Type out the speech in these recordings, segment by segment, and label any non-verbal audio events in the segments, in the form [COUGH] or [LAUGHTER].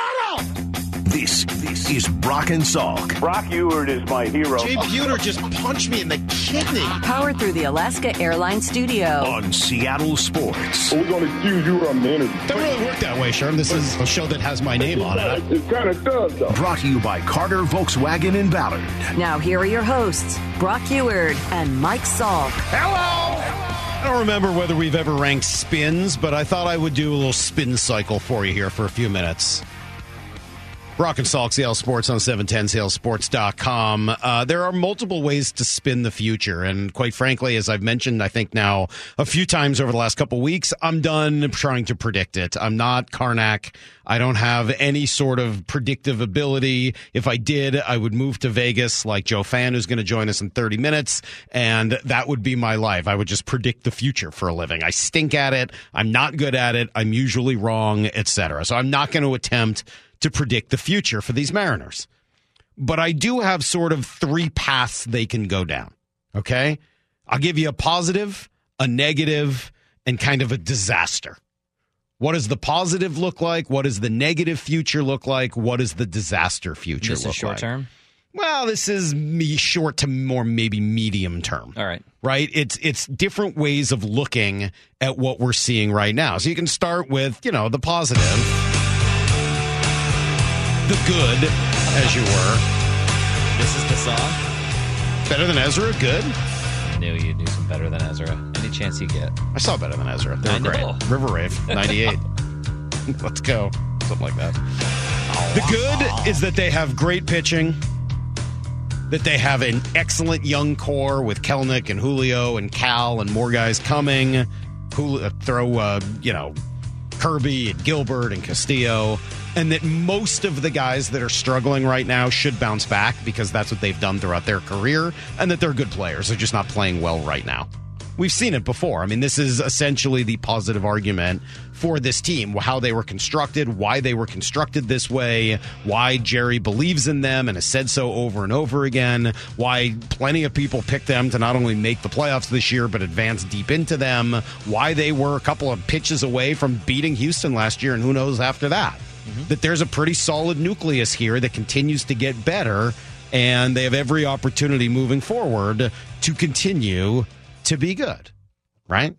Arenado! This, this is Brock and Salk. Brock Huard is my hero. Jay Buhner just punched me in the kidney. Powered through the Alaska Airlines Studio. On Seattle Sports. We're going to accuse you of managing. Doesn't really work that way, Sherm. This is a show that has my name on it. It kind of does, though. Brought to you by Carter Volkswagen in Ballard. Now, here are your hosts, Brock Huard and Mike Salk. Hello! I don't remember whether we've ever ranked spins, but I thought I would do a little spin cycle for you here for a few minutes. Brock and Salk, Seattle Sports on 710 seattlesports.com. Uh, there are multiple ways to spin the future. And quite frankly, as I've mentioned, I think now a few times over the last couple weeks, I'm done trying to predict it. I'm not Karnak. I don't have any sort of predictive ability. If I did, I would move to Vegas like Joe Fann, who's going to join us in 30 minutes. And that would be my life. I would just predict the future for a living. I stink at it. I'm not good at it. I'm usually wrong, etc. So I'm not going to attempt to predict the future for these Mariners. But I do have sort of three paths they can go down. Okay. I'll give you a positive, a negative, and kind of a disaster. What does the positive look like? What does the negative future look like? What does the disaster future This look is short like? term. Well, this is me short to more maybe medium term. All right. Right? It's it's different ways of looking at what we're seeing right now. So you can start with, you know, the positive. The good, as you were. This is the song. Better than Ezra, good. I knew you'd do some better than Ezra. Any chance you get. I saw better than Ezra. They I were great. know. River Rave, [LAUGHS] 98. Let's go. Something like that. The good is that they have great pitching, that they have an excellent young core with Kelenic and Julio and Cal and more guys coming. Julio, throw, uh, you know, Kirby and Gilbert and Castillo. And that most of the guys that are struggling right now should bounce back because that's what they've done throughout their career and that they're good players. They're just not playing well right now. We've seen it before. I mean, this is essentially the positive argument for this team, how they were constructed, why they were constructed this way, why Jerry believes in them and has said so over and over again, why plenty of people picked them to not only make the playoffs this year, but advance deep into them, why they were a couple of pitches away from beating Houston last year, and who knows after that. Mm-hmm. That there's a pretty solid nucleus here that continues to get better, and they have every opportunity moving forward to continue to be good, right?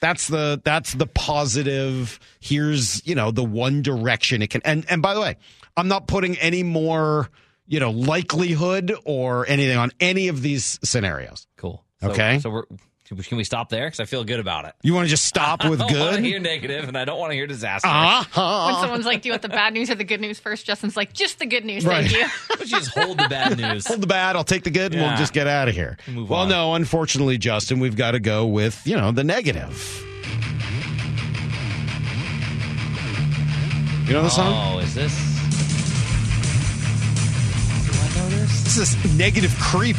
That's the that's the positive. Here's you know the one direction it can. And and by the way, I'm not putting any more you know likelihood or anything on any of these scenarios. Cool. So, Okay. So we're can we stop there? Because I feel good about it. You want to just stop [LAUGHS] with good? I don't want to hear negative, and I don't want to hear disaster. Uh-huh. When someone's like, "Do you want the bad news or the good news first? Justin's like, "Just the good news, Right. thank you." [LAUGHS] Why just hold the bad news? Hold the bad. I'll take the good, and we'll just get out of here. Move well, on. no, unfortunately, Justin, we've got to go with you know the negative. You know the song? Oh, is this? Do I know this? This is negative creep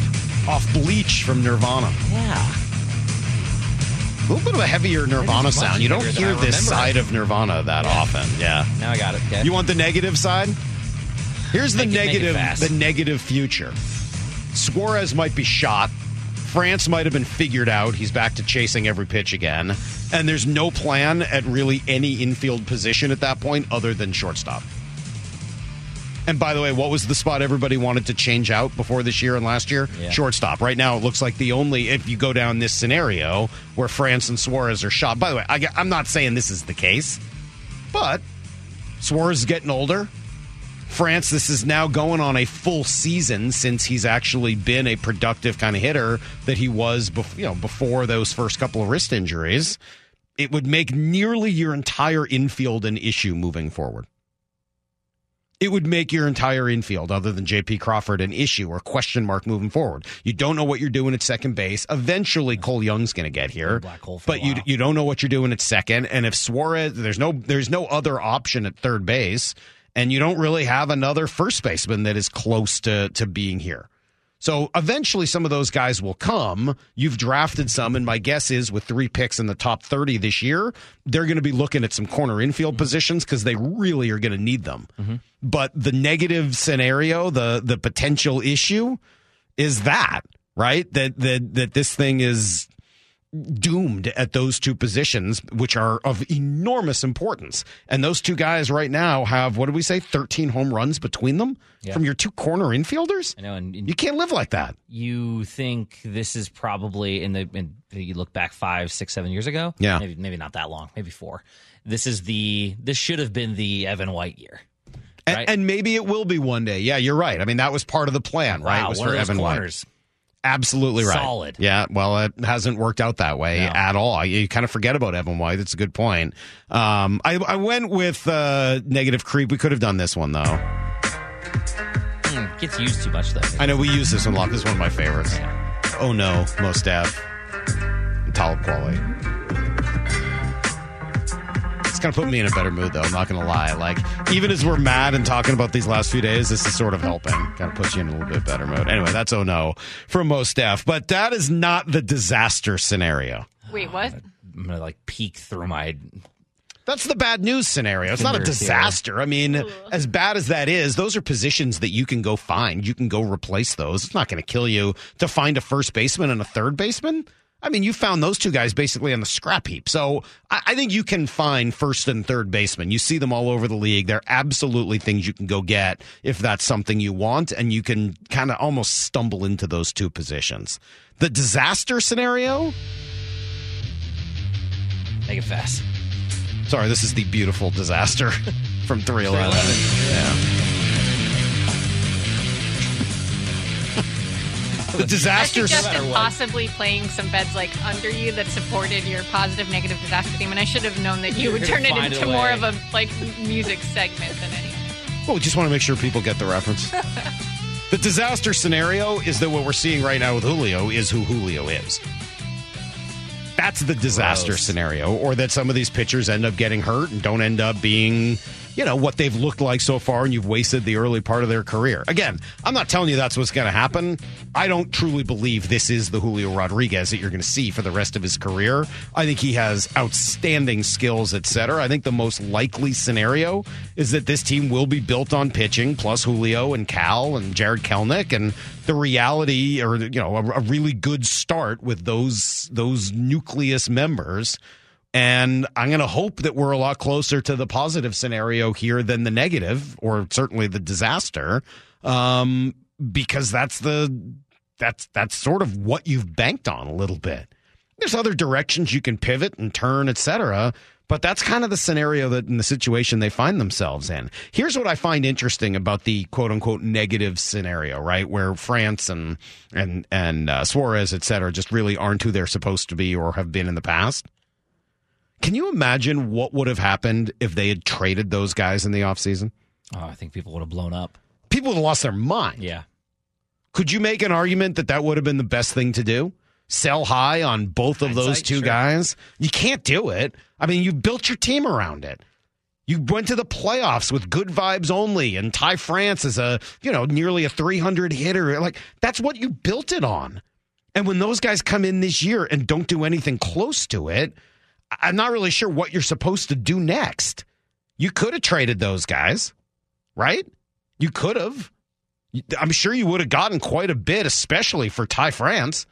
off Bleach from Nirvana. Yeah. A little bit of a heavier Nirvana sound. You don't hear this side of Nirvana that often. Yeah. Now I got it. Okay. You want the negative side? Here's the Make it- make it negative fast. the negative future. Suarez might be shot. France might have been figured out. He's back to chasing every pitch again. And there's no plan at really any infield position at that point other than shortstop. And by the way, what was the spot everybody wanted to change out before this year and last year? Yeah. Shortstop. Right now, it looks like the only, if you go down this scenario where France and Suarez are shot. By the way, I, I'm not saying this is the case, but Suarez is getting older. France, this is now going on a full season since he's actually been a productive kind of hitter that he was, bef- you know, before those first couple of wrist injuries. It would make nearly your entire infield an issue moving forward. It would make your entire infield, other than J.P. Crawford, an issue or question mark moving forward. You don't know what you're doing at second base. Eventually, Cole Young's going to get here, but you you don't know what you're doing at second. And if Suarez, there's no there's no other option at third base, and you don't really have another first baseman that is close to to being here. So eventually, some of those guys will come. You've drafted some, and my guess is with three picks in the top 30 this year, they're going to be looking at some corner infield mm-hmm. positions because they really are going to need them. Mm-hmm. But the negative scenario, the the potential issue, is that right that that that this thing is doomed at those two positions, which are of enormous importance. And those two guys right now have, what do we say, 13 home runs between them Yeah. from your two corner infielders? I know, and, and You can't live like that. you think this is probably in the in, you look back five, six, seven years ago. Yeah. maybe maybe not that long, maybe four. This is the this should have been the Evan White year. And, Right. and maybe it will be one day. Yeah, you're right. I mean, that was part of the plan, right? Wow, was for Evan White. Absolutely right. Solid. Yeah. Well, it hasn't worked out that way No. at all. You kind of forget about Evan White. That's a good point. Um, I, I went with uh, negative creep. We could have done this one though. Hmm, gets used too much though. I know we use this one a lot. This is one of my favorites. Yeah. Oh no, most Mos Def. Talib Kweli. It's gonna put me in a better mood though. I'm not gonna lie. Like even as we're mad and talking about these last few days, this is sort of helping. Kind of puts you in a little bit better mood. Anyway, that's oh no from staff, But that is not the disaster scenario. Wait, what? I'm gonna like peek through my. That's the bad news scenario. It's not a disaster. I mean, as bad as that is, those are positions that you can go find. You can go replace those. It's not going to kill you to find a first baseman and a third baseman. I mean, you found those two guys basically on the scrap heap. So I, I think you can find first and third baseman. You see them all over the league. They're absolutely things you can go get if that's something you want, and you can kind of almost stumble into those two positions. The disaster scenario. Make it fast. Sorry, this is the beautiful disaster [LAUGHS] from 311. Yeah. The disaster. I disaster. suggested possibly playing some beds like under you that supported your positive negative disaster theme, and I should have known that you would [LAUGHS] turn it gonna a into more way. of a like music segment than anything. Well, we just want to make sure people get the reference. [LAUGHS] the disaster scenario is that what we're seeing right now with Julio is who Julio is. That's the disaster Gross. scenario, or that some of these pitchers end up getting hurt and don't end up being, you know, what they've looked like so far, and you've wasted the early part of their career. Again, I'm not telling you that's what's going to happen. I don't truly believe this is the Julio Rodriguez that you're going to see for the rest of his career. I think he has outstanding skills, etc. I think the most likely scenario is that this team will be built on pitching, plus Julio and Cal and Jared Kelenic, and the reality, or you know, a, a really good start with those those nucleus members. And I'm going to hope that we're a lot closer to the positive scenario here than the negative, or certainly the disaster, um, because that's the that's that's sort of what you've banked on a little bit. There's other directions you can pivot and turn, etc. But that's kind of the scenario that in the situation they find themselves in. Here's what I find interesting about the quote unquote negative scenario, right? Where France and and and uh, Suarez, et cetera, just really aren't who they're supposed to be or have been in the past. Can you imagine what would have happened if they had traded those guys in the offseason? Oh, I think people would have blown up. People would have lost their mind. Yeah. Could you make an argument that that would have been the best thing to do? Sell high on both of those two sure. guys? You can't do it. I mean, you built your team around it. You went to the playoffs with good vibes only, and Ty France is a, you know, nearly a 300 hitter. Like, that's what you built it on. And when those guys come in this year and don't do anything close to it, I'm not really sure what you're supposed to do next. You could have traded those guys, right? You could have. I'm sure you would have gotten quite a bit, especially for Ty France.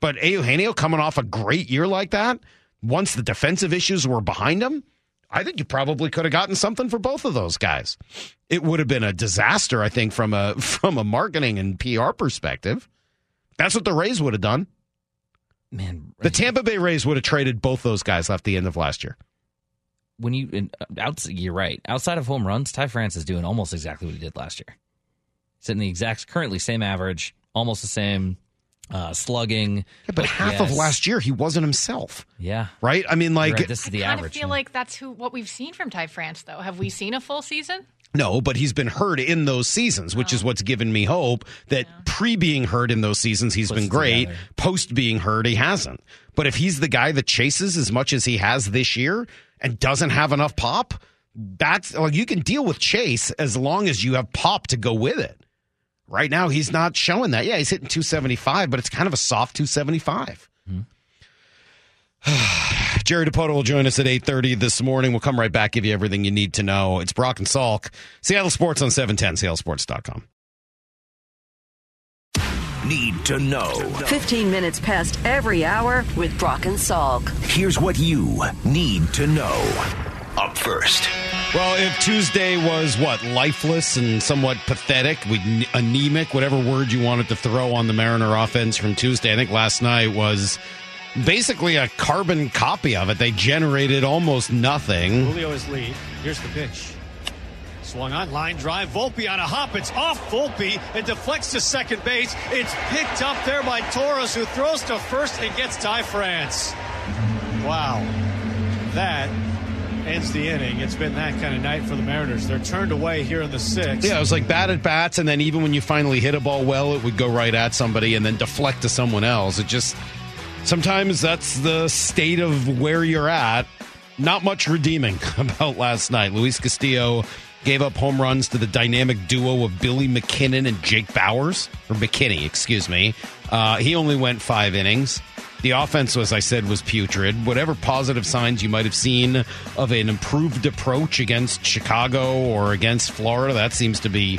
But Eugenio coming off a great year like that, once the defensive issues were behind him, I think you probably could have gotten something for both of those guys. It would have been a disaster, I think, from a [LAUGHS] from a marketing and PR perspective. That's what the Rays would have done. Man, The Tampa Bay Rays would have traded both those guys left the end of last year. when you in, outs, you're right. Outside of home runs, Ty France is doing almost exactly what he did last year. Sitting the exact currently same average, almost the same uh, slugging. Yeah, but half of last year he wasn't himself, Yeah, right? I mean, like right, this is the I kind average. of feel yeah. like that's who what we've seen from Ty France, though. Have we seen a full season? No, but he's been hurt in those seasons, which is what's given me hope that pre being hurt in those seasons, he's Puts been great. together. Post being hurt, he hasn't. But if he's the guy that chases as much as he has this year and doesn't have enough pop, that's like you can deal with chase as long as you have pop to go with it. Right now, he's not showing that. Yeah, he's hitting 275, but it's kind of a soft 275. [SIGHS] Jerry Dipoto will join us at 8.30 this morning. We'll come right back, give you everything you need to know. It's Brock and Salk. Seattle Sports on 710, seattlesports.com. need to know. 15 minutes past every hour with Brock and Salk. Here's what you need to know. Up first. Well, if Tuesday was what lifeless and somewhat pathetic, we anemic, whatever word you wanted to throw on the Mariner offense from Tuesday, I think last night was basically a carbon copy of it. They generated almost nothing. Julio is lead. Here's the pitch. Swung on line drive. Volpe on a hop. It's off Volpe and deflects to second base. It's picked up there by Torres, who throws to first and gets Ty France. Wow. That ends the inning. It's been that kind of night for the Mariners. They're turned away here in the sixth. Yeah, it was like bat at bats, and then even when you finally hit a ball well, it would go right at somebody and then deflect to someone else. It just sometimes that's the state of where you're at. Not much redeeming [LAUGHS] about last night. Luis Castillo gave up home runs to the dynamic duo of Billy McKinnon and Jake Bauers, or McKinney, excuse me. Uh, he only went five innings. The offense, as I said, was putrid. Whatever positive signs you might have seen of an improved approach against Chicago or against Florida, that seems to be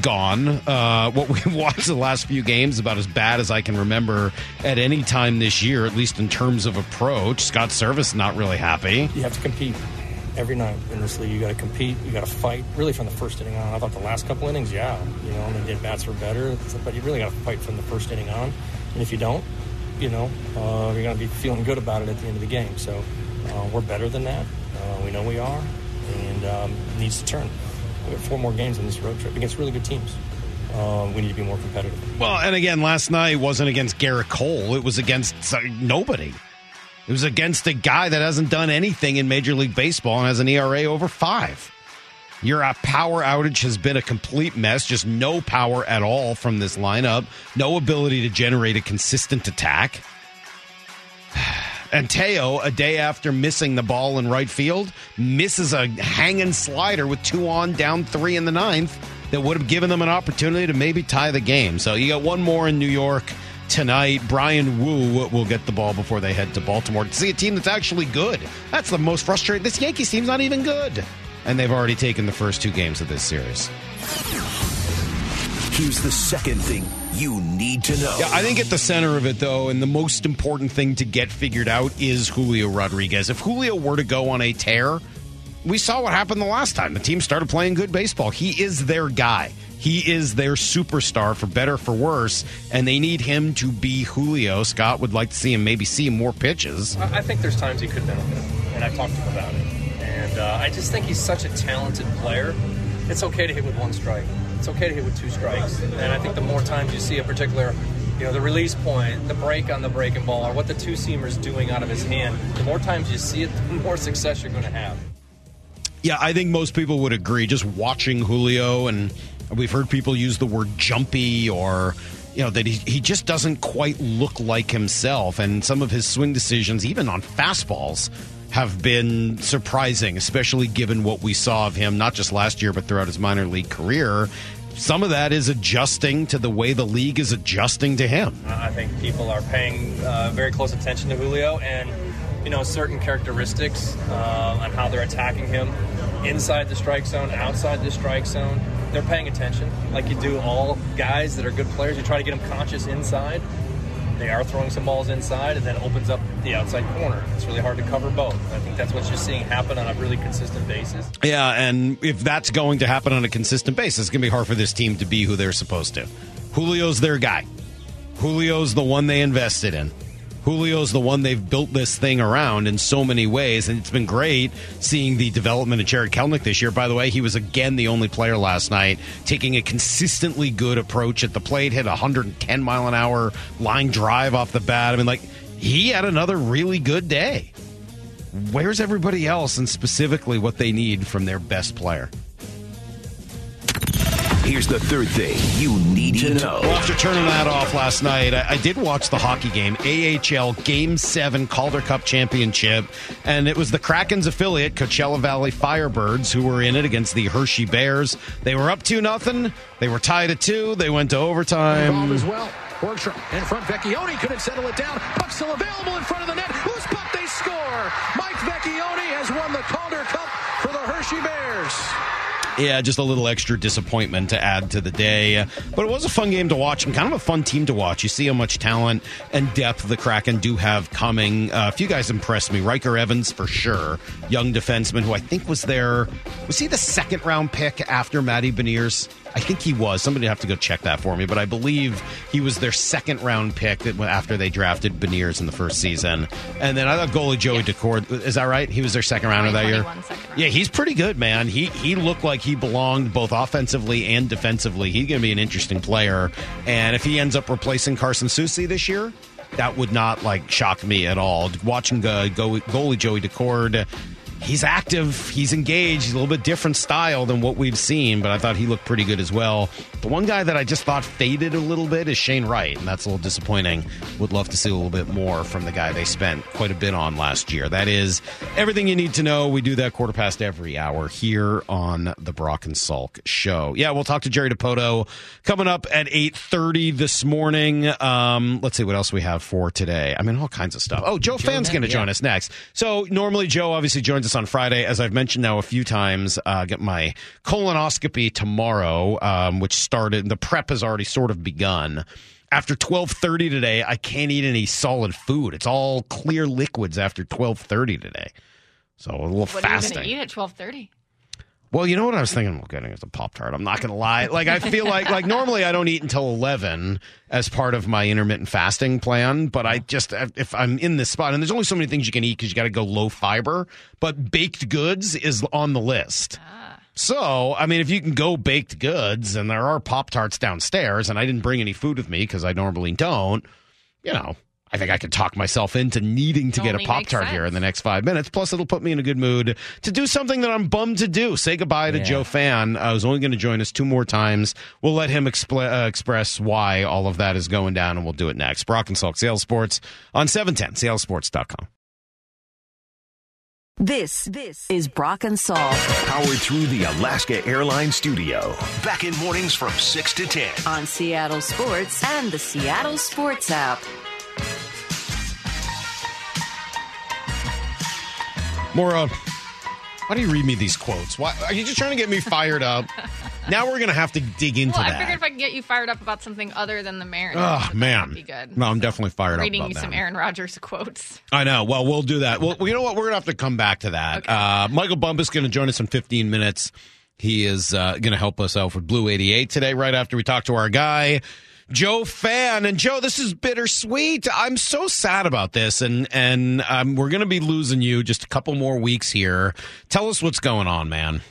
gone. Uh, what we've [LAUGHS] watched the last few games about as bad as I can remember at any time this year, at least in terms of approach. Scott Servais not really happy. You have to compete every night in this league. You got to compete. You got to fight. Really, from the first inning on. I thought the last couple innings, yeah, you know, and the bats were better, but you really got to fight from the first inning on. And if you don't, you know, uh, you're going to be feeling good about it at the end of the game. So uh, we're better than that. Uh, we know we are, and um, needs to turn. We have four more games on this road trip against really good teams. Uh, we need to be more competitive. Well, and again, last night wasn't against Gerrit Cole. It was against nobody. It was against a guy that hasn't done anything in Major League Baseball and has an ERA over five. Your uh, power outage has been a complete mess. Just no power at all from this lineup. No ability to generate a consistent attack. [SIGHS] And Teo, a day after missing the ball in right field, misses a hanging slider with two on, down three in the ninth that would have given them an opportunity to maybe tie the game. So you got one more in New York tonight. Bryan Woo will get the ball before they head to Baltimore to see a team that's actually good. That's the most frustrating. This Yankees team's not even good. And they've already taken the first two games of this series. Here's the second thing you need to know. Yeah, I think at the center of it, though, and the most important thing to get figured out is Julio Rodriguez. If Julio were to go on a tear, we saw what happened the last time. The team started playing good baseball. He is their guy. He is their superstar for better for worse, and they need him to be Julio. Scott would like to see him maybe see more pitches. I think there's times he could benefit, and I've talked to him about it. And uh, I just think he's such a talented player. It's okay to hit with one strike it's okay to hit with two strikes. And I think the more times you see a particular, you know, the release point, the break on the breaking ball, or what the two seamer's doing out of his hand, the more times you see it, [LAUGHS] the more success you're going to have. Yeah, I think most people would agree. Just watching Julio, and we've heard people use the word jumpy or you know that he, he just doesn't quite look like himself and some of his swing decisions even on fastballs have been surprising, especially given what we saw of him, not just last year, but throughout his minor league career. Some of that is adjusting to the way the league is adjusting to him. I think people are paying uh, very close attention to Julio and, you know, certain characteristics uh, on how they're attacking him inside the strike zone, outside the strike zone. They're paying attention, like you do all guys that are good players. You try to get them conscious inside they are throwing some balls inside and then opens up the outside corner. It's really hard to cover both. I think that's what you're seeing happen on a really consistent basis. Yeah, and if that's going to happen on a consistent basis, it's going to be hard for this team to be who they're supposed to. Julio's their guy. Julio's the one they invested in. Julio's the one they've built this thing around in so many ways, and it's been great seeing the development of Jarred Kelenic this year. By the way, he was again the only player last night taking a consistently good approach at the plate, hit a 110 mile an hour line drive off the bat. I mean, like, he had another really good day. Where's everybody else, and specifically what they need from their best player? Here's the third thing you need to know. Well, after turning that off last night, I, I, did watch the hockey game, AHL Game 7 Calder Cup Championship, and it was the Kraken's affiliate, Coachella Valley Firebirds, who were in it against the Hershey Bears. They were up 2 nothing. They were tied at 2. They went to overtime. as well. Borgstrom in front. Vecchione couldn't settle it down. Puck still available in front of the net. Who's puck? They score. Mike Vecchione has won the Calder Cup for the Hershey Bears. Yeah, just a little extra disappointment to add to the day. But it was a fun game to watch and kind of a fun team to watch. You see how much talent and depth the Kraken do have coming. Uh, a few guys impressed me. Ryker Evans, for sure. Young defenseman who I think was there. Was he the second round pick after Matty Beniers? I think he was. Somebody have to go check that for me, but I believe he was their second round pick that after they drafted Beniers in the first season. And then I thought goalie Joey yes. Daccord, is that right? He was their second rounder that year. Yeah, he's pretty good, man. He he looked like he belonged both offensively and defensively. He's going to be an interesting player, and if he ends up replacing Carson Soucy this year, that would not like shock me at all. Watching uh, go, goalie Joey Daccord he's active, he's engaged, he's a little bit different style than what we've seen, but I thought he looked pretty good as well. The one guy that I just thought faded a little bit is Shane Wright, and that's a little disappointing. Would love to see a little bit more from the guy they spent quite a bit on last year. That is everything you need to know. We do that quarter past every hour here on the Brock and Salk show. Yeah, we'll talk to Jerry Dipoto coming up at 8.30 this morning. Um, let's see what else we have for today. I mean, all kinds of stuff. Oh, Joe, Joe Fann's going to yeah. join us next. So normally Joe obviously joins us on Friday. As I've mentioned now a few times, uh, get my colonoscopy tomorrow, um, which started. The prep has already sort of begun. After twelve thirty today, I can't eat any solid food. It's all clear liquids after twelve thirty today. So a little what fasting. What are you going to eat at twelve thirty? Well, you know what I was thinking about getting is a Pop Tart. I'm not going to lie. Like I feel like like normally I don't eat until 11 as part of my intermittent fasting plan, but I just if I'm in this spot and there's only so many things you can eat because you got to go low fiber, but baked goods is on the list. Ah. So, I mean, if you can go baked goods and there are Pop Tarts downstairs, and I didn't bring any food with me because I normally don't, you know, I think I could talk myself into needing to get a Pop Tart here in the next five minutes. Plus, it'll put me in a good mood to do something that I'm bummed to do. Say goodbye to yeah. Joe Fann. I was only going to join us two more times. We'll let him expl- uh, express why all of that is going down, and we'll do it next. Brock and Salk, Seattle Sports on 710, seattlesports.com. This this is Brock and Salk. Powered through the Alaska Airlines studio. Back in mornings from 6 to 10. On Seattle Sports and the Seattle Sports app. Maura, why do you read me these quotes? Why are you just trying to get me fired up? now we're gonna have to dig into well, that. I figured if I can get you fired up about something other than the Mariners, oh man, be good. No, I'm definitely fired Reading up. Reading you some Aaron Rodgers quotes. I know. Well, we'll do that. Well, you know what? We're gonna have to come back to that. Okay. Uh, Michael Bumpus going to join us in 15 minutes. He is uh, going to help us out with Blue 88 today, right after we talk to our guy. Joe Fann. And Joe, this is bittersweet. I'm so sad about this, and and um, we're going to be losing you just a couple more weeks here. Tell us what's going on, man.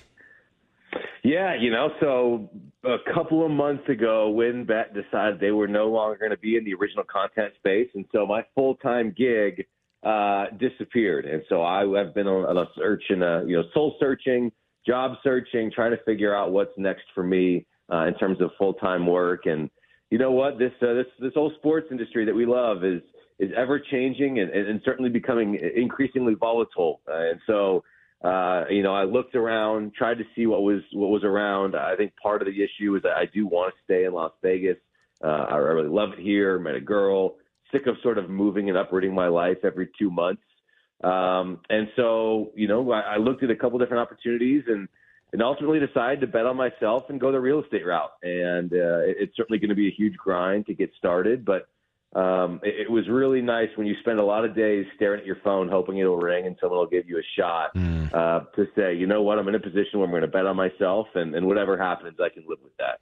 Yeah, you know, so a couple of months ago, WynnBET decided they were no longer going to be in the original content space, and so my full time gig uh, disappeared. And so I have been on a search and a, you know soul searching, job searching, trying to figure out what's next for me uh, in terms of full time work and you know what this uh, this this whole sports industry that we love is is ever changing and, and certainly becoming increasingly volatile. Uh, and so, uh, you know, I looked around, tried to see what was what was around. I think part of the issue is that I do want to stay in Las Vegas. Uh, I really love it here. Met a girl. Sick of sort of moving and uprooting my life every two months. Um, and so, you know, I, I looked at a couple different opportunities and and ultimately decided to bet on myself and go the real estate route. And uh, it's certainly going to be a huge grind to get started, but um, it, it, was really nice when you spend a lot of days staring at your phone, hoping it'll ring and someone will give you a shot mm. uh, to say, you know what, I'm in a position where I'm going to bet on myself, and, and whatever happens, I can live with that.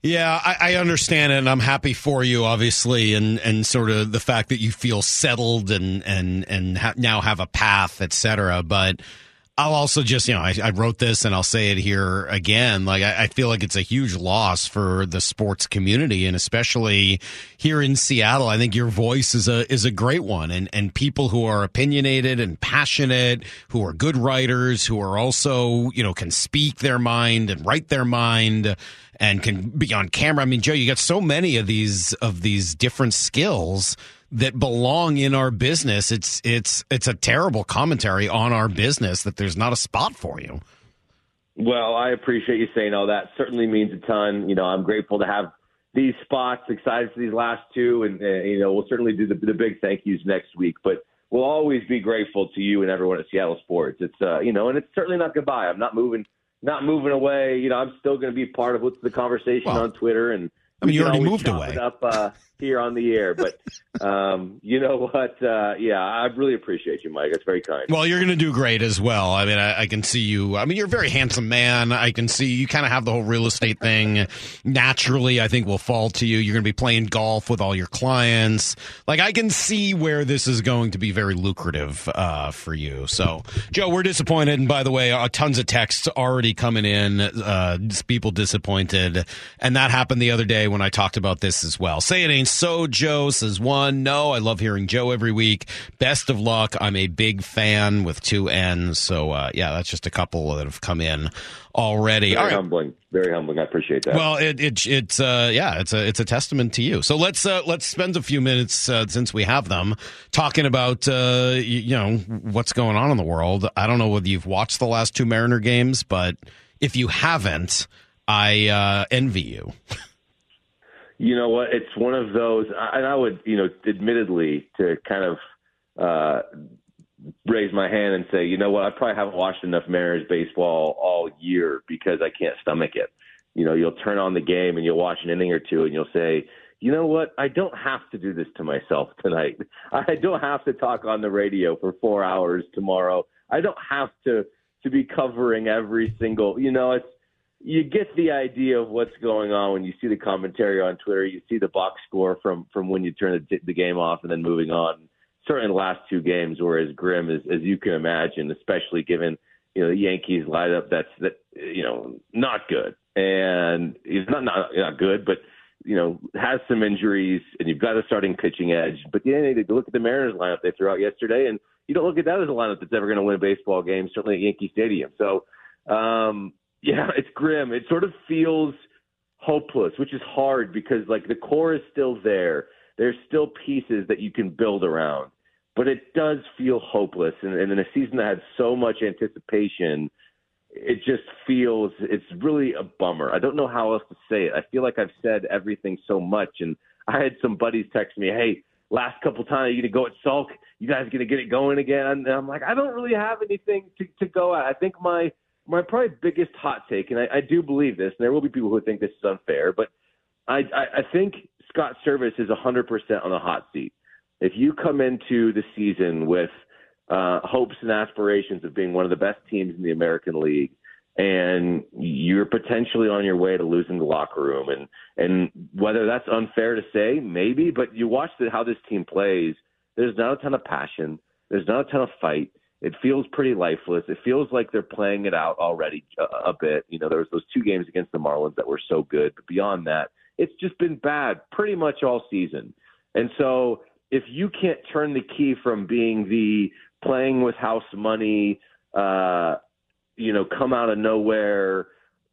Yeah, I, I, understand it, and I'm happy for you, obviously, and, and sort of the fact that you feel settled and and and ha- now have a path, et cetera. But I'll also just, you know, I, I, wrote this and I'll say it here again. Like, I, I, feel like it's a huge loss for the sports community and especially here in Seattle. I think your voice is a, is a great one and, and people who are opinionated and passionate, who are good writers, who are also, you know, can speak their mind and write their mind and can be on camera. I mean, Joe, you got so many of these, of these different skills that belong in our business. It's it's it's a terrible commentary on our business that there's not a spot for you. Well, I appreciate you saying all that. Certainly means a ton. You know, I'm grateful to have these spots. Excited for these last two, and uh, you know, we'll certainly do the, the big thank yous next week. But we'll always be grateful to you and everyone at Seattle Sports. It's uh, you know, and it's certainly not goodbye. I'm not moving not moving away. You know, I'm still going to be part of what's the conversation Well, on Twitter, and I mean, you already moved away. up uh, here on the air. But [LAUGHS] um, you know what? Uh, yeah, I really appreciate you, Mike. It's very kind. Well, you're going to do great as well. I mean, I, I can see you. I mean, you're a very handsome man. I can see you kind of have the whole real estate thing naturally, I think, will fall to you. You're going to be playing golf with all your clients. Like, I can see where this is going to be very lucrative uh, for you. So, Joe, we're disappointed. And by the way, uh, tons of texts already coming in, uh, people disappointed. And that happened the other day when I talked about this as well. Say it ain't so, Joe says one. No, I love hearing Joe every week. Best of luck. I'm a big fan with two N's. So, uh, yeah, that's just a couple that have come in already. Very right. humbling. Very humbling. I appreciate that. Well, it, it it's uh yeah, it's a it's a testament to you. So let's uh let's spend a few minutes uh, since we have them talking about uh you, you know what's going on in the world. I don't know whether you've watched the last two Mariner games, but if you haven't, I uh envy you. [LAUGHS] You know what? It's one of those, and I would, you know, admittedly, to kind of uh, raise my hand and say, you know what? I probably haven't watched enough Mariners baseball all year because I can't stomach it. You know, you'll turn on the game and you'll watch an inning or two, and you'll say, you know what? I don't have to do this to myself [LAUGHS] tonight. I don't have to talk on the radio for four hours tomorrow. I don't have to to be covering every single. You know, it's you get the idea of what's going on when you see the commentary on Twitter. You see the box score from from when you turn the, the game off and then moving on. Certainly, the last two games were as grim as, as you can imagine, especially given you know the Yankees lineup that's that you know not good and he's not not not good, but you know has some injuries and you've got a starting pitching edge. But you look at the Mariners lineup they threw out yesterday, and you don't look at that as a lineup that's ever going to win a baseball game, certainly at Yankee Stadium. So. um yeah, it's grim. It sort of feels hopeless, which is hard because like the core is still there. There's still pieces that you can build around, but it does feel hopeless. And, and in a season that had so much anticipation, it just feels it's really a bummer. I don't know how else to say it. I feel like I've said everything so much, and I had some buddies text me, "Hey, last couple times you gonna go at Salk? You guys gonna get it going again?" And I'm like, I don't really have anything to, to go at. I think my my probably biggest hot take, and I, I do believe this, and there will be people who think this is unfair, but I, I, I think Scott Servais is 100% on the hot seat. If you come into the season with uh, hopes and aspirations of being one of the best teams in the American League, and you're potentially on your way to losing the locker room, and and whether that's unfair to say, maybe, but you watch the, how this team plays. There's not a ton of passion. There's not a ton of fight. It feels pretty lifeless. It feels like they're playing it out already a, a bit. You know, there was those two games against the Marlins that were so good, but beyond that, it's just been bad pretty much all season. And so, if you can't turn the key from being the playing with house money, uh, you know, come out of nowhere,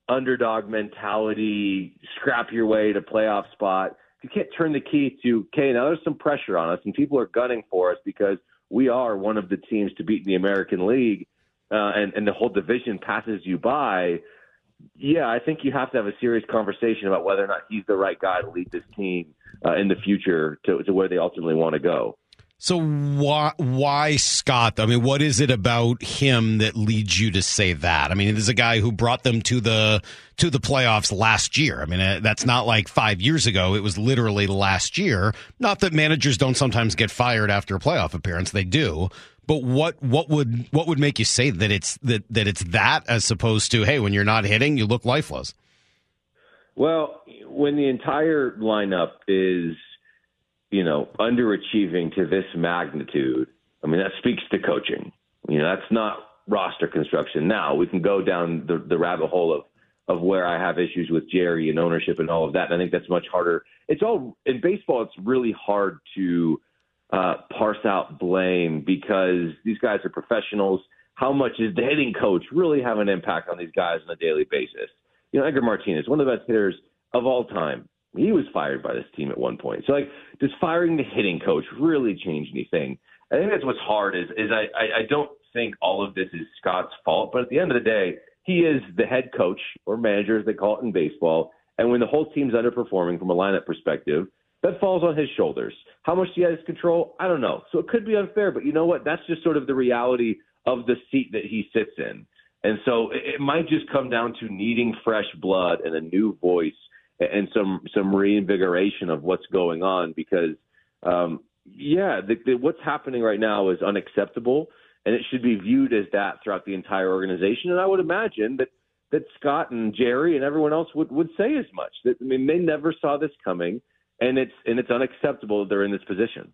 underdog mentality, scrap your way to playoff spot. You can't turn the key to, okay, now there's some pressure on us, and people are gunning for us because we are one of the teams to beat in the American League, uh, and, and the whole division passes you by. Yeah, I think you have to have a serious conversation about whether or not he's the right guy to lead this team uh, in the future to, to where they ultimately want to go. So why why Scott? I mean, what is it about him that leads you to say that? I mean, this is a guy who brought them to the to the playoffs last year. I mean, uh, that's not like 5 years ago. It was literally last year. Not that managers don't sometimes get fired after a playoff appearance, they do. But what what would what would make you say that it's that that it's that as opposed to hey, when you're not hitting, you look lifeless? Well, when the entire lineup is you know, underachieving to this magnitude, I mean, that speaks to coaching. You know, that's not roster construction. Now we can go down the, the rabbit hole of of where I have issues with Jerry and ownership and all of that. And I think that's much harder. It's all in baseball. It's really hard to uh, parse out blame because these guys are professionals. How much is the hitting coach really have an impact on these guys on a daily basis? You know, Edgar Martinez, one of the best hitters of all time, he was fired by this team at one point. So like, does firing the hitting coach really change anything? I think that's what's hard is is I, I, I don't think all of this is Scott's fault, but at the end of the day, he is the head coach or manager as they call it in baseball. And when the whole team's underperforming from a lineup perspective, that falls on his shoulders. How much he has control, I don't know. So it could be unfair, but you know what? That's just sort of the reality of the seat that he sits in. And so it, it might just come down to needing fresh blood and a new voice and some some reinvigoration of what's going on because um, yeah, the, the, what's happening right now is unacceptable, and it should be viewed as that throughout the entire organization. And I would imagine that that Scott and Jerry and everyone else would would say as much. That I mean, they never saw this coming, and it's and it's unacceptable that they're in this position.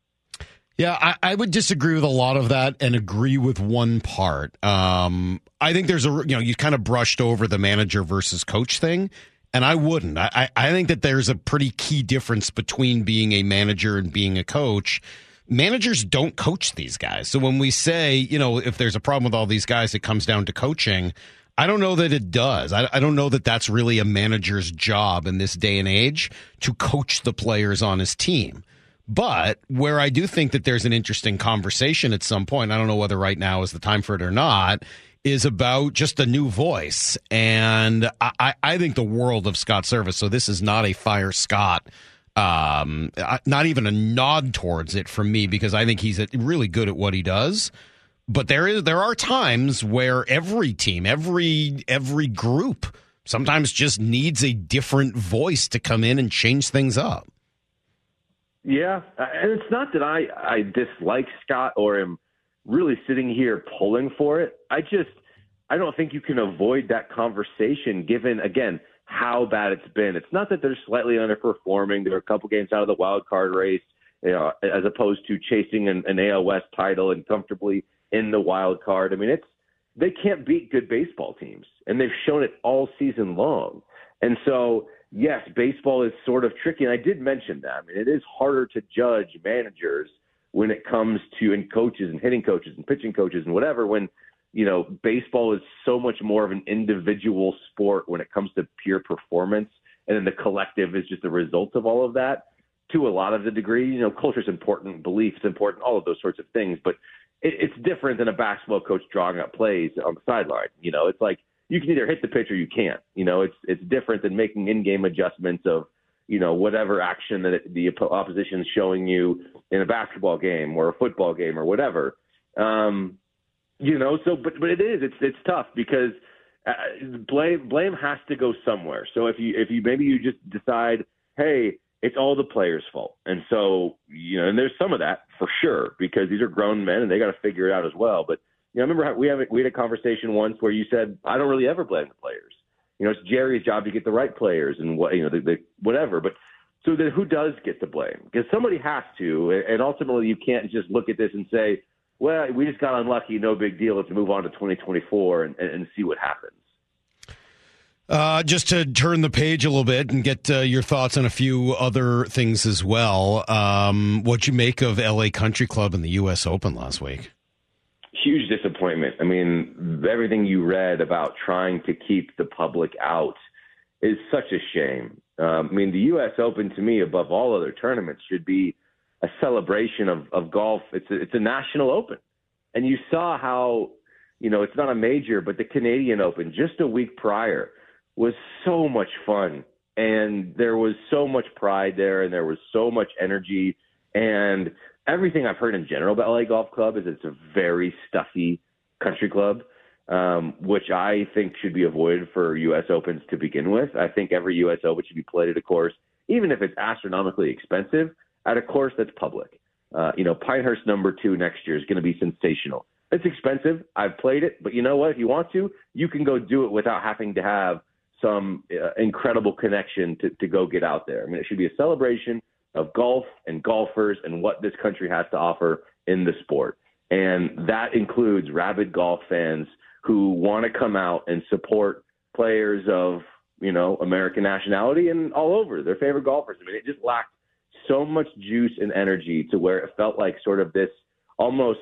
Yeah, I, I, would disagree with a lot of that and agree with one part. Um, I think there's a you know you kind of brushed over the manager versus coach thing, and I wouldn't. I, I think that there's a pretty key difference between being a manager and being a coach. Managers don't coach these guys. So when we say, you know, if there's a problem with all these guys, it comes down to coaching. I don't know that it does. I, I don't know that that's really a manager's job in this day and age to coach the players on his team. But where I do think that there's an interesting conversation at some point, I don't know whether right now is the time for it or not, is about just a new voice. And I, I think the world of Scott Servais. So this is not a fire Scott, um, not even a nod towards it from me because I think he's really good at what he does. But there is there are times where every team, every every group, sometimes just needs a different voice to come in and change things up. Yeah, and it's not that I I dislike Scott or am really sitting here pulling for it. I just I don't think you can avoid that conversation given again how bad it's been. It's not that they're slightly underperforming. They're a couple games out of the wild card race, you know, as opposed to chasing an, an AL West title and comfortably in the wild card. I mean, it's they can't beat good baseball teams, and they've shown it all season long. And so, yes, baseball is sort of tricky. And I did mention that. I mean, it is harder to judge managers when it comes to and coaches and hitting coaches and pitching coaches and whatever when you know baseball is so much more of an individual sport when it comes to pure performance and then the collective is just a result of all of that to a lot of the degree you know culture is important beliefs important all of those sorts of things but it, it's different than a basketball coach drawing up plays on the sideline you know? It's like you can either hit the pitch or you can't you know? It's it's different than making in-game adjustments of you know whatever action that the opposition is showing you in a basketball game or a football game or whatever. Um, you know, so but but it is it's it's tough because uh, blame blame has to go somewhere. So if you if you maybe you just decide, hey, it's all the players' fault, and so you know, and there's some of that for sure because these are grown men and they got to figure it out as well. But you know, I remember how we have we had a conversation once where you said I don't really ever blame the players you know, it's Jerry's job to get the right players and what you know, the, the whatever. But so then, who does get the blame? Because somebody has to, and ultimately, you can't just look at this and say, "Well, we just got unlucky, no big deal. Let's move on to 2024 and, and, and see what happens." Uh, just to turn the page a little bit and get uh, your thoughts on a few other things as well. Um, what you make of LA Country Club in the U.S. Open last week? Huge disappointment. I mean, everything you read about trying to keep the public out is such a shame. Um, I mean, the U.S. Open to me, above all other tournaments, should be a celebration of, of golf. It's a, it's a national open, and you saw how you know it's not a major, but the Canadian Open just a week prior was so much fun, and there was so much pride there, and there was so much energy, and everything I've heard in general about LA Golf Club is it's a very stuffy country club, um, which I think should be avoided for U.S. Opens to begin with. I think every U.S. Open should be played at a course, even if it's astronomically expensive, at a course that's public. Uh, you know, Pinehurst number two next year is going to be sensational. It's expensive. I've played it, but you know what? If you want to, you can go do it without having to have some uh, incredible connection to, to go get out there. I mean, it should be a celebration of golf and golfers and what this country has to offer in the sport. And that includes rabid golf fans who want to come out and support players of, you know, American nationality and all over their favorite golfers. I mean, it just lacked so much juice and energy to where it felt like sort of this almost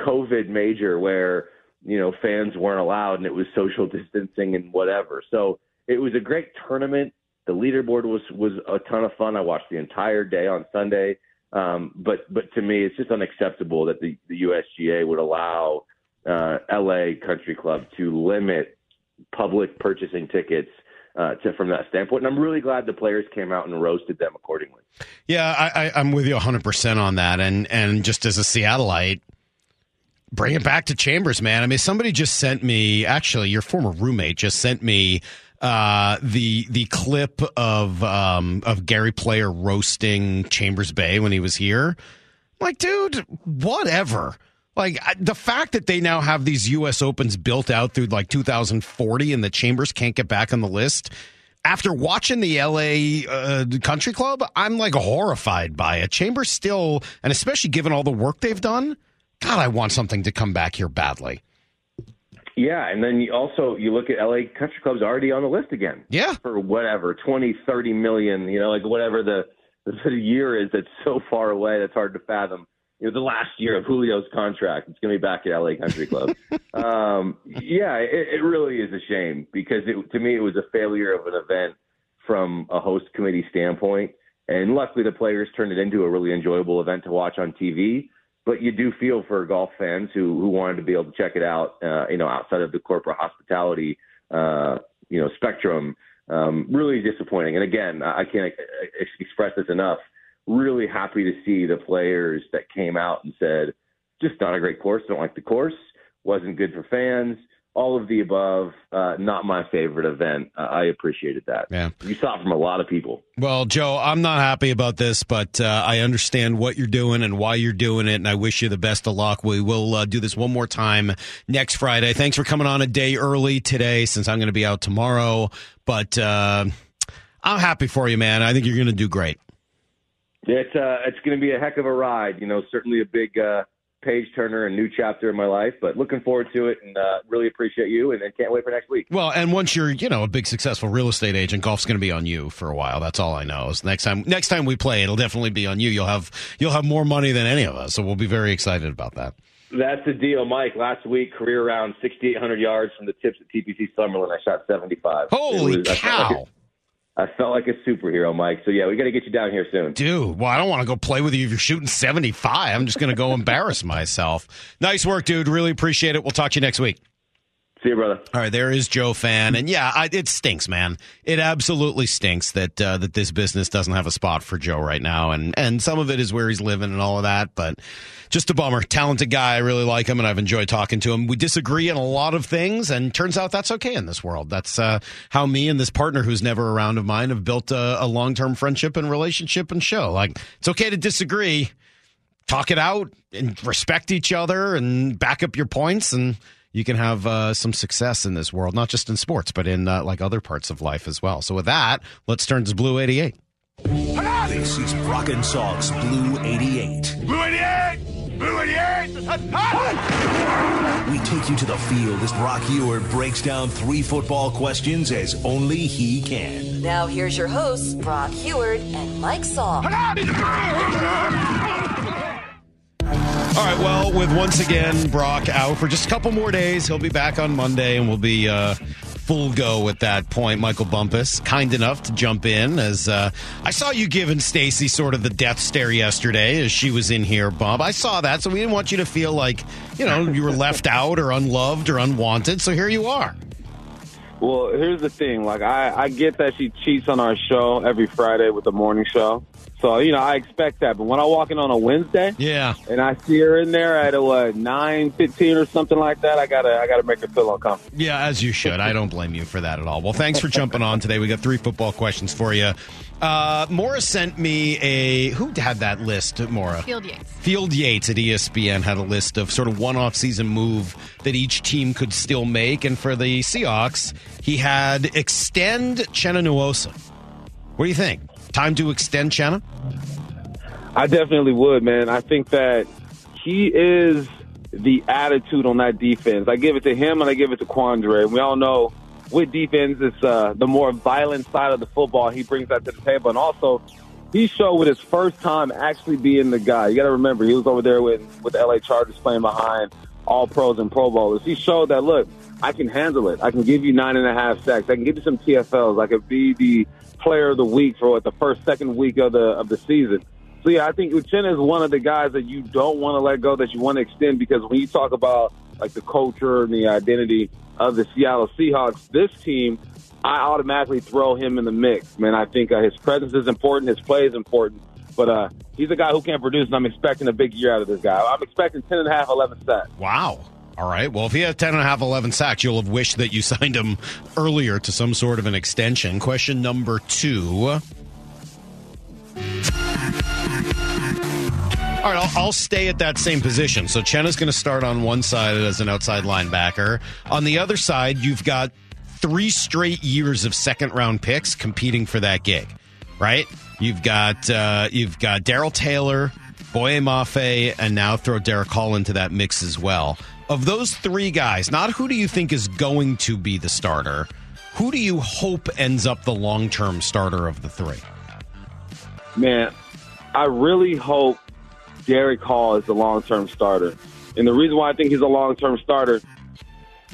COVID major where, you know, fans weren't allowed and it was social [LAUGHS] distancing and whatever. So it was a great tournament. The leaderboard was was a ton of fun. I watched the entire day on Sunday. Um, but but to me, it's just unacceptable that the, the USGA would allow uh, LA Country Club to limit public purchasing tickets uh, to, from that standpoint. And I'm really glad the players came out and roasted them accordingly. Yeah, I, I, I'm with you 100 percent on that. And and just as a Seattleite, bring it back to Chambers, man. I mean, somebody just sent me. Actually, your former roommate just sent me uh, the the clip of um, of Gary Player roasting Chambers Bay when he was here. Like, dude, whatever. Like the fact that they now have these U.S. Opens built out through like 2040, and the Chambers can't get back on the list. After watching the L.A. Uh, Country Club, I'm like horrified by it. Chambers still, and especially given all the work they've done, God, I want something to come back here badly. Yeah, and then you also you look at LA Country Club's already on the list again. Yeah. For whatever, 20, 30 million, you know, like whatever the the year is that's so far away that's hard to fathom. You know, the last year of Julio's contract, it's going to be back at LA Country Club. [LAUGHS] um, yeah, it, it really is a shame because it, to me it was a failure of an event from a host committee standpoint. And luckily, the players turned it into a really enjoyable event to watch on TV. But you do feel for golf fans who who wanted to be able to check it out, uh, you know, outside of the corporate hospitality, uh, you know, spectrum. Um, really disappointing. And again, I can't ex- express this enough. Really happy to see the players that came out and said, just not a great course. Don't like the course. Wasn't good for fans. All of the above. Uh, not my favorite event. Uh, I appreciated that. Yeah. You saw it from a lot of people. Well, Joe, I'm not happy about this, but uh, I understand what you're doing and why you're doing it, and I wish you the best of luck. We will uh, do this one more time next Friday. Thanks for coming on a day early today, since I'm going to be out tomorrow. But uh, I'm happy for you, man. I think you're going to do great. It's uh, it's going to be a heck of a ride. You know, certainly a big uh, page turner and new chapter in my life. But looking forward to it, and uh, really appreciate you, and, and can't wait for next week. Well, and once you're, you know, a big successful real estate agent, golf's going to be on you for a while. That's all I know. Is next time, next time we play, it'll definitely be on you. You'll have you'll have more money than any of us, so we'll be very excited about that. That's the deal, Mike. Last week, career round, 6,800 yards from the tips at TPC Summerlin. I shot 75. Holy was- I cow! I felt like a superhero, Mike. So yeah, we got to get you down here soon. Dude, well, I don't want to go play with you if you're shooting 75. I'm just going to go [LAUGHS] embarrass myself. Nice work, dude. Really appreciate it. We'll talk to you next week. See you, brother. All right, there is Joe Fann, and yeah, I, it stinks, man. It absolutely stinks that uh, that this business doesn't have a spot for Joe right now, and and some of it is where he's living and all of that, but just a bummer. Talented guy, I really like him, and I've enjoyed talking to him. We disagree on a lot of things, and turns out that's okay in this world. That's uh, how me and this partner, who's never around of mine, have built a, a long term friendship and relationship and show. Like it's okay to disagree talk it out and respect each other and back up your points and you can have uh, some success in this world not just in sports but in uh, like other parts of life as well so with that let's turn to blue 88 This is Brock and Salk's Blue 88. Blue 88! Blue 88! We take you to the field as Brock Huard breaks down three football questions as only he can. Now here's your hosts, Brock Huard and Mike Salk. All right well with once again brock out for just a couple more days he'll be back on monday and we'll be uh, full go at that point michael bumpus kind enough to jump in as uh, i saw you giving stacy sort of the death stare yesterday as she was in here Bob. i saw that so we didn't want you to feel like you know you were left [LAUGHS] out or unloved or unwanted so here you are Well, here's the thing. Like, I, I get that she cheats on our show every Friday with the morning show. So, you know, I expect that. But when I walk in on a Wednesday yeah and I see her in there at, a, what, 9.15 or something like that, I got to I gotta make her feel uncomfortable. Yeah, as you should. I don't blame you for that at all. Well, thanks for jumping on today. We got three football questions for you. Uh, Maura sent me a who had that list, Maura? Field Yates. Field Yates at ESPN had a list of sort of one off season move that each team could still make. And for the Seahawks, he had extend Chenna Nwosu. What do you think? Time to extend Chenna? I definitely would, man. I think that he is the attitude on that defense. I give it to him and I give it to Quandre. We all know with defense, it's uh, the more violent side of the football. He brings that to the table. And also, he showed with his first time actually being the guy. You got to remember, he was over there with, with the LA Chargers playing behind all pros and pro bowlers. He showed that, look, I can handle it. I can give you nine and a half sacks. I can give you some TFLs. I could be the player of the week for what, the first, second week of the of the season. So yeah, I think Uchenna is one of the guys that you don't want to let go, that you want to extend because when you talk about like the culture and the identity of the Seattle Seahawks, this team, I automatically throw him in the mix. Man, I think uh, his presence is important, his play is important, but uh, he's a guy who can't produce, and I'm expecting a big year out of this guy. I'm expecting 10 and a half, 11 sacks. Wow. All right. Well, if he has 10 and a half, 11 sacks, you'll have wished that you [LAUGHS] signed him earlier to some sort of an extension. Question number two. All right, I'll, I'll stay at that same position. So Chen is going to start on one side as an outside linebacker. On the other side, you've got three straight years of second round picks competing for that gig, right? You've got uh, you've got Darrell Taylor, Boye Mafe, and now throw Derick Hall into that mix as well. Of those three guys, not who do you think is going to be the starter? Who do you hope ends up the long term starter of the three? Man, I really hope Derick Hall is the long term starter. And the reason why I think he's a long term starter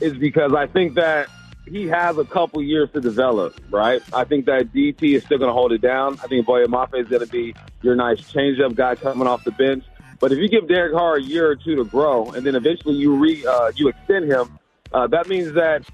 is because I think that he has a couple years to develop, right? I think that DT is still going to hold it down. I think Boye Mafe is going to be your nice changeup guy coming off the bench. But if you give Derick Hall a year or two to grow, and then eventually you re uh, you extend him, uh, that means that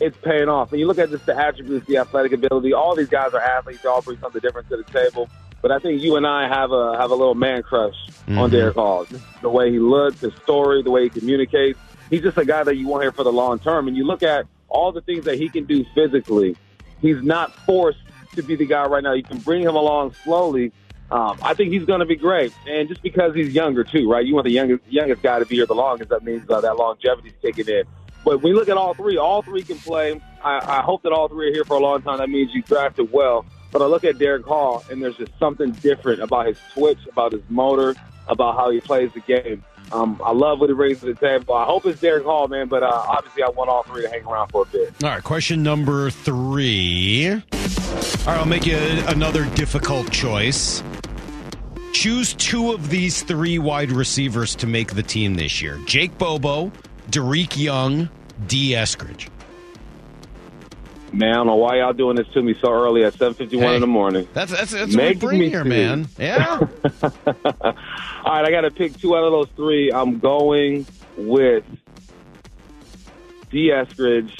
it's paying off. And you look at just the attributes, the athletic ability. All these guys are athletes. They all bring something different to the table. But I think you and I have a have a little man crush mm-hmm. on Derick Hall. The way he looks, his story, the way he communicates. He's just a guy that you want here for the long term. And you look at all the things that he can do physically. He's not forced to be the guy right now. You can bring him along slowly. Um, I think he's going to be great, and just because he's younger too, right? You want the youngest youngest guy to be here the longest. That means uh, that longevity's kicking in. But we look at all three, all three can play. I, I hope that all three are here for a long time. That means you drafted well. But I look at Derick Hall, and there's just something different about his twitch, about his motor, about how he plays the game. Um, I love what he brings to the table. I hope it's Derick Hall, man, but uh, obviously I want all three to hang around for a bit. All right, question number three. All right, I'll make you another difficult choice. Choose two of these three wide receivers to make the team this year Jake Bobo, Dareke Young, D. Eskridge. Man, I don't know why y'all doing this to me so early at seven fifty one hey, in the morning. That's that's, that's what we bring here, man. Yeah. [LAUGHS] All right, I got to pick two out of those three. I'm going with Dee Eskridge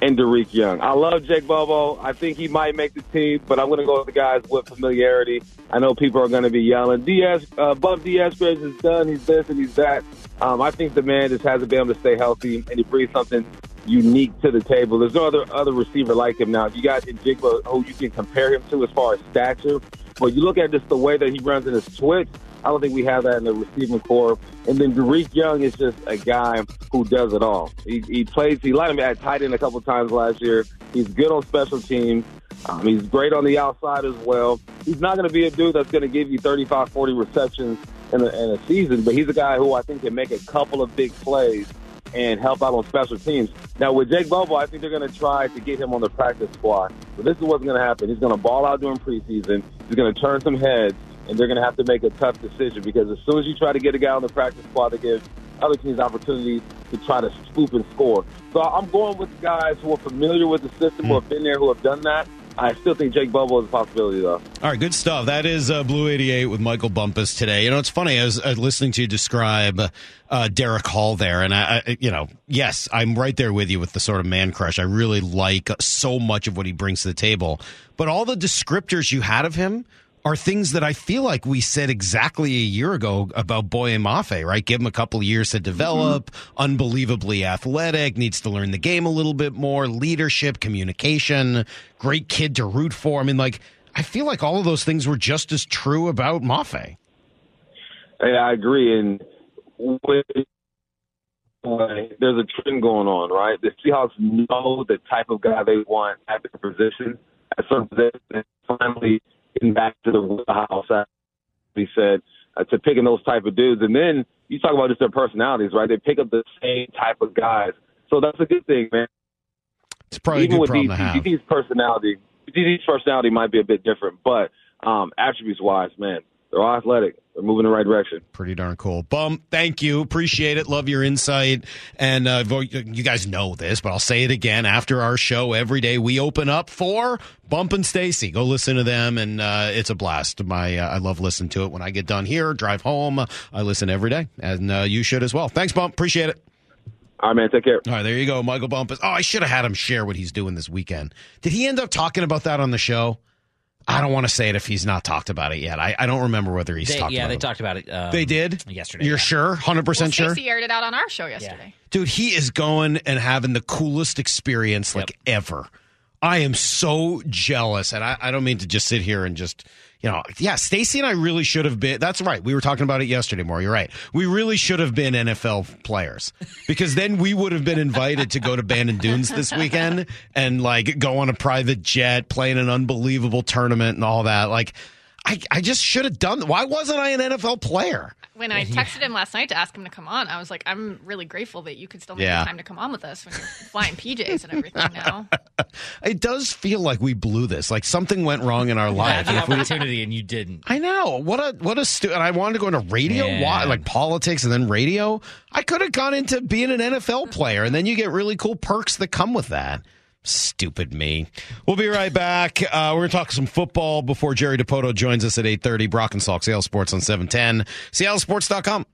and Dareke Young. I love Jake Bobo. I think he might make the team, but I'm going to go with the guys with familiarity. I know people are going to be yelling, DS, uh, Buff Eskridge is done. He's this and he's that. Um, I think the man just hasn't been able to stay healthy, and he brings something unique to the table. There's no other other receiver like him now. You got Njigba, who you can compare him to as far as stature, but you look at just the way that he runs in his twitch. I don't think we have that in the receiving core. And then Dareke Young is just a guy who does it all. He, he plays. He let him at tight end a couple times last year. He's good on special teams. Um, he's great on the outside as well. He's not going to be a dude that's going to give you 35, 40 receptions in a, in a season, but he's a guy who I think can make a couple of big plays and help out on special teams. Now with Jake Bobo, I think they're going to try to get him on the practice squad. But this is what's going to happen. He's going to ball out during preseason. He's going to turn some heads, and they're going to have to make a tough decision because as soon as you try to get a guy on the practice squad, they give other teams opportunities to try to scoop and score. So I'm going with guys who are familiar with the system, who have been there, who have done that. I still think Jake Bobo is a possibility, though. All right, good stuff. That is uh, Blue 88 with Michael Bumpus today. You know, it's funny. I was uh, listening to you describe uh, Derick Hall there, and I, I, you know, yes, I'm right there with you with the sort of man crush. I really like so much of what he brings to the table. But all the descriptors you had of him are things that I feel like we said exactly a year ago about Boye Mafe, right? Give him a couple years to develop, mm-hmm. unbelievably athletic, needs to learn the game a little bit more, leadership, communication, great kid to root for. I mean, like, I feel like all of those things were just as true about Mafe. I agree. And with there's a trend going on, right? The Seahawks know the type of guy they want at the position. At some position, finally getting back to the wheelhouse, he said, uh, to picking those type of dudes. And then you talk about just their personalities, right? They pick up the same type of guys. So that's a good thing, man. It's probably Even a good with problem DT's personality, DT's personality might be a bit different, but um, attributes wise, man, they're all athletic. They're moving in the right direction. Pretty darn cool. Bum, thank you. Appreciate it. Love your insight. And uh, you guys know this, but I'll say it again. After our show every day, we open up for Bump and Stacy. Go listen to them, and uh, it's a blast. My uh, I love listening to it when I get done here, drive home. I listen every day, and uh, you should as well. Thanks, Bump. Appreciate it. All right, man. Take care. All right, there you go. Michael Bumpus. Oh, I should have had him share what he's doing this weekend. Did he end up talking about that on the show? I don't want to say it if he's not talked about it yet. I, I don't remember whether he's They- talked yeah, about they it. talked about it. Um, They did yesterday. You're yeah. sure? Hundred Well, percent sure. Stacey aired it out on our show yesterday. Dude, he is going and having the coolest experience like ever. I am so jealous, and I, I don't mean to just sit here and just you know, yeah. Stacy and I really should have been. That's right. We were talking about it yesterday. More, you're right. We really should have been NFL players because then we would have been invited to go to Bandon Dunes this weekend and like go on a private jet, play in an unbelievable tournament and all that. Like, I I just should have done. Why wasn't I an NFL player? When I texted him last night to ask him to come on, I was like, I'm really grateful that you could still make Yeah. the time to come on with us when you're flying PJs and everything now. [LAUGHS] It does feel like we blew this. Like something went wrong in our You life. had the we- opportunity and you didn't. I know what a what a stu- and I wanted to go into radio, why like politics, and then radio. I could have gone into being an NFL player, and then you get really cool perks that come with that. Stupid me. We'll be right back. Uh, we're going to talk some football before Jerry Dipoto joins us at eight thirty. Brock and Salk, Seattle Sports on seven ten. SeattleSports.com.